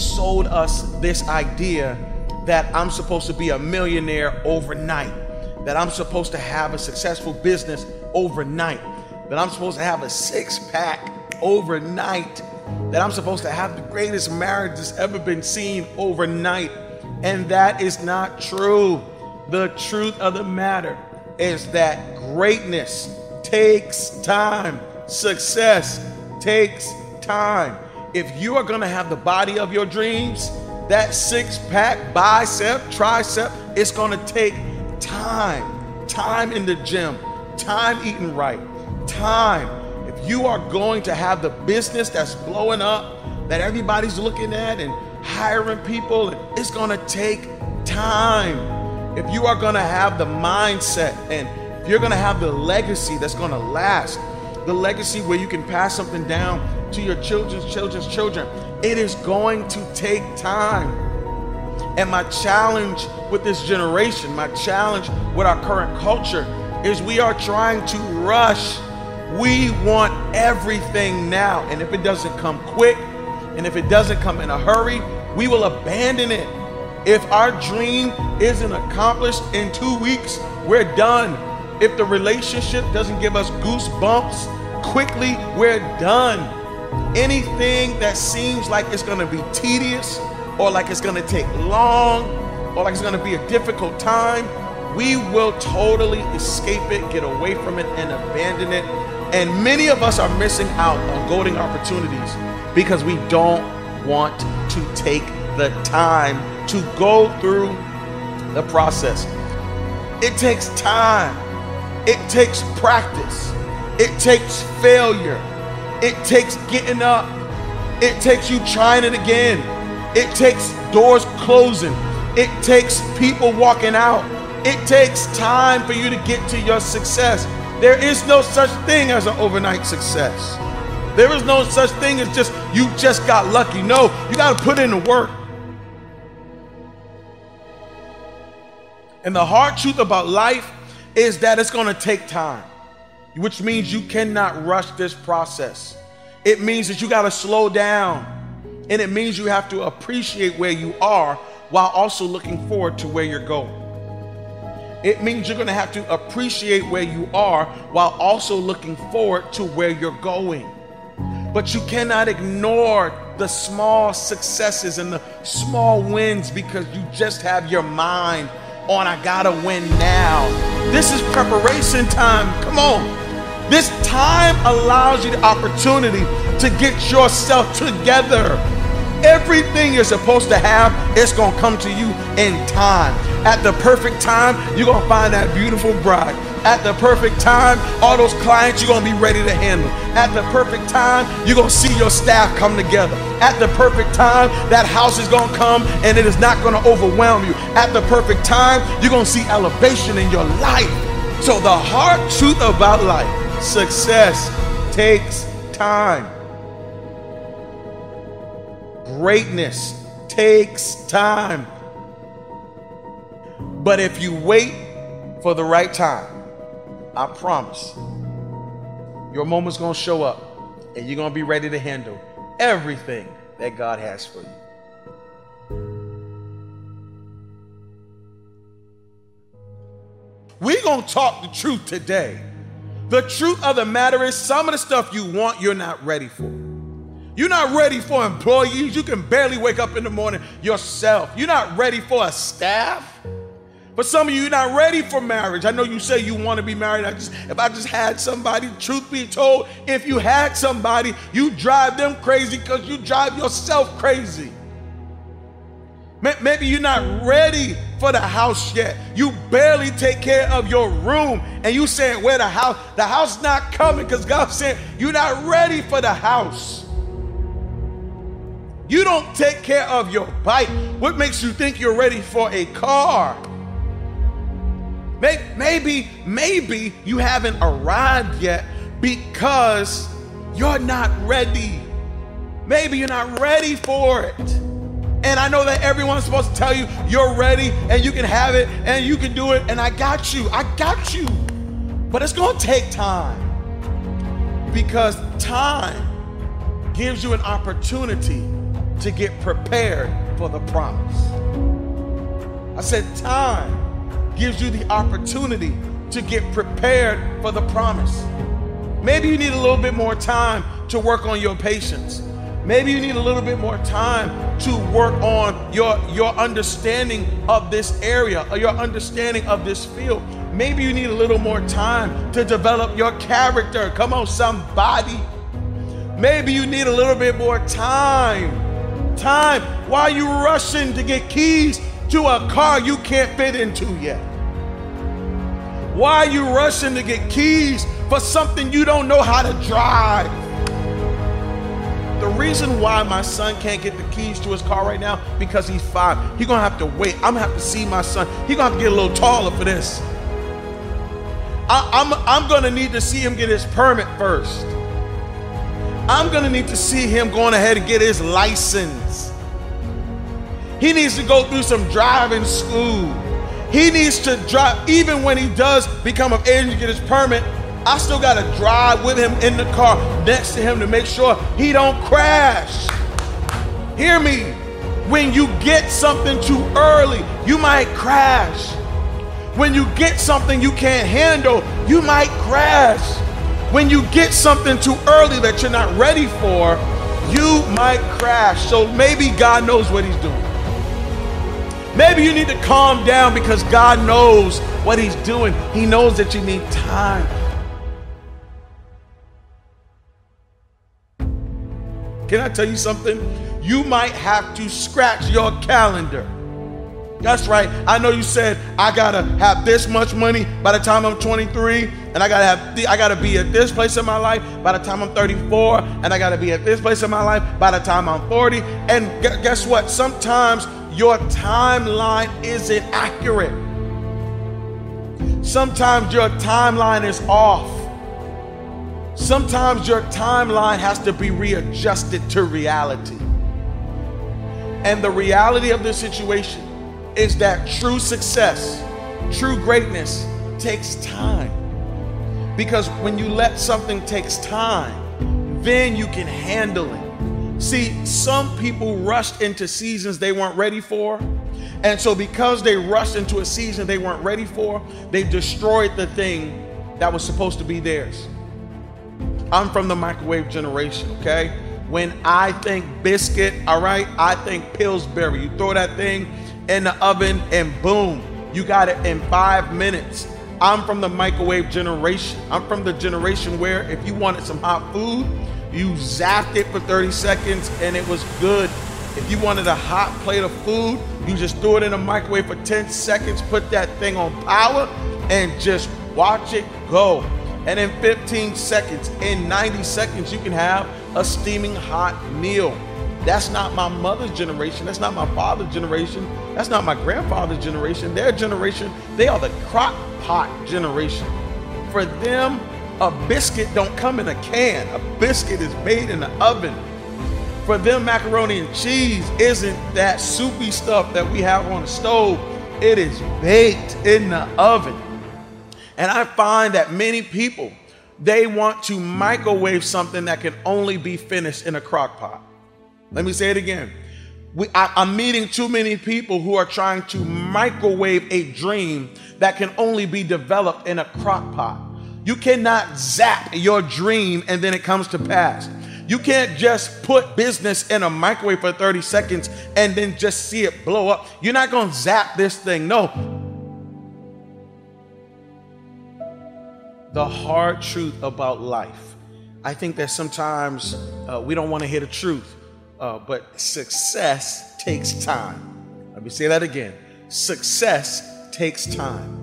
sold us this idea that I'm supposed to be a millionaire overnight, that I'm supposed to have a successful business overnight, that I'm supposed to have a six pack overnight, that I'm supposed to have the greatest marriage that's ever been seen overnight. And that is not true. The truth of the matter is that greatness takes time, success takes time. If you are going to have the body of your dreams, that six pack, bicep, tricep, it's going to take time. Time in the gym, time eating right, time. If you are going to have the business that's blowing up, that everybody's looking at and hiring people, it's going to take time. If you are going to have the mindset and you're going to have the legacy that's going to last, the legacy where you can pass something down to your children's children's children, it is going to take time. And my challenge with this generation, my challenge with our current culture is we are trying to rush. We want everything now. And if it doesn't come quick, and if it doesn't come in a hurry, we will abandon it. If our dream isn't accomplished in two weeks, we're done. If the relationship doesn't give us goosebumps quickly, we're done. Anything that seems like it's gonna be tedious or like it's gonna take long or like it's gonna be a difficult time, we will totally escape it, get away from it, and abandon it. And many of us are missing out on golden opportunities because we don't want to take the time to go through the process. It takes time, it takes practice, it takes failure, it takes getting up, it takes you trying it again, it takes doors closing, it takes people walking out, it takes time for you to get to your success. There is no such thing as an overnight success. There is no such thing as just you just got lucky. No, you got to put in the work. And the hard truth about life is that it's going to take time, which means you cannot rush this process. It means that you got to slow down, and it means you have to appreciate where you are while also looking forward to where you're going. It means you're going to have to appreciate where you are while also looking forward to where you're going. But you cannot ignore the small successes and the small wins because you just have your mind on, I gotta win now. This is preparation time. Come on. This time allows you the opportunity to get yourself together. Everything you're supposed to have, it's gonna come to you in time. At the perfect time, you're gonna find that beautiful bride. At the perfect time, all those clients you're gonna be ready to handle. At the perfect time, you're gonna see your staff come together. At the perfect time, that house is gonna come and it is not gonna overwhelm you. At the perfect time, you're gonna see elevation in your life. So, the hard truth about life success takes time. Greatness takes time. But if you wait for the right time, I promise your moment's gonna show up and you're gonna be ready to handle everything that God has for you. We're gonna talk the truth today. The truth of the matter is, some of the stuff you want, you're not ready for. You're not ready for employees. You can barely wake up in the morning yourself. You're not ready for a staff. For some of you, you're not ready for marriage. I know you say you want to be married. I just, if I just had somebody, truth be told, if you had somebody, you drive them crazy because you drive yourself crazy. Maybe you're not ready for the house yet. You barely take care of your room, and you saying, "Where the house? The house not coming," because God said you're not ready for the house. You don't take care of your bike. What makes you think you're ready for a car? Maybe, maybe you haven't arrived yet because you're not ready. Maybe you're not ready for it. And I know that everyone's supposed to tell you you're ready and you can have it and you can do it. And I got you. I got you. But it's going to take time because time gives you an opportunity to get prepared for the promise. I said, time gives you the opportunity to get prepared for the promise. Maybe you need a little bit more time to work on your patience. Maybe you need a little bit more time to work on your, your understanding of this area or your understanding of this field. Maybe you need a little more time to develop your character. Come on, somebody. Maybe you need a little bit more time. Time. Why are you rushing to get keys to a car you can't fit into yet? Why are you rushing to get keys for something you don't know how to drive? The reason why my son can't get the keys to his car right now because he's five. He's gonna have to wait. I'm gonna have to see my son. He's gonna have to get a little taller for this. I, I'm I'm gonna need to see him get his permit first. I'm gonna need to see him going ahead and get his license. He needs to go through some driving school. He needs to drive, even when he does become of age and get his permit. I still got to drive with him in the car next to him to make sure he don't crash. Hear me. When you get something too early, you might crash. When you get something you can't handle, you might crash. When you get something too early that you're not ready for, you might crash. So maybe God knows what He's doing. Maybe you need to calm down because God knows what He's doing. He knows that you need time. Can I tell you something? You might have to scratch your calendar. That's right. I know you said I gotta have this much money by the time I'm 23, and I gotta have I gotta be at this place in my life by the time I'm 34, and I gotta be at this place in my life by the time I'm 40. And guess what? Sometimes your timeline isn't accurate. Sometimes your timeline is off. Sometimes your timeline has to be readjusted to reality. And the reality of the situation is that true success, true greatness takes time. Because when you let something takes time, then you can handle it. See, some people rushed into seasons they weren't ready for. And so, because they rushed into a season they weren't ready for, they destroyed the thing that was supposed to be theirs. I'm from the microwave generation, okay? When I think biscuit, all right, I think Pillsbury. You throw that thing in the oven and boom, you got it in five minutes. I'm from the microwave generation. I'm from the generation where if you wanted some hot food, you zapped it for 30 seconds and it was good. If you wanted a hot plate of food, you just threw it in the microwave for 10 seconds, put that thing on power, and just watch it go. And in 15 seconds, in 90 seconds, you can have a steaming hot meal. That's not my mother's generation. That's not my father's generation. That's not my grandfather's generation. Their generation, they are the crock pot generation. For them, a biscuit don't come in a can. A biscuit is made in the oven. For them, macaroni and cheese isn't that soupy stuff that we have on the stove. It is baked in the oven. And I find that many people, they want to microwave something that can only be finished in a crock pot. Let me say it again. We, I, I'm meeting too many people who are trying to microwave a dream that can only be developed in a crock pot. You cannot zap your dream and then it comes to pass. You can't just put business in a microwave for 30 seconds and then just see it blow up. You're not going to zap this thing. No. The hard truth about life. I think that sometimes uh, we don't want to hear the truth, uh, but success takes time. Let me say that again. Success takes time.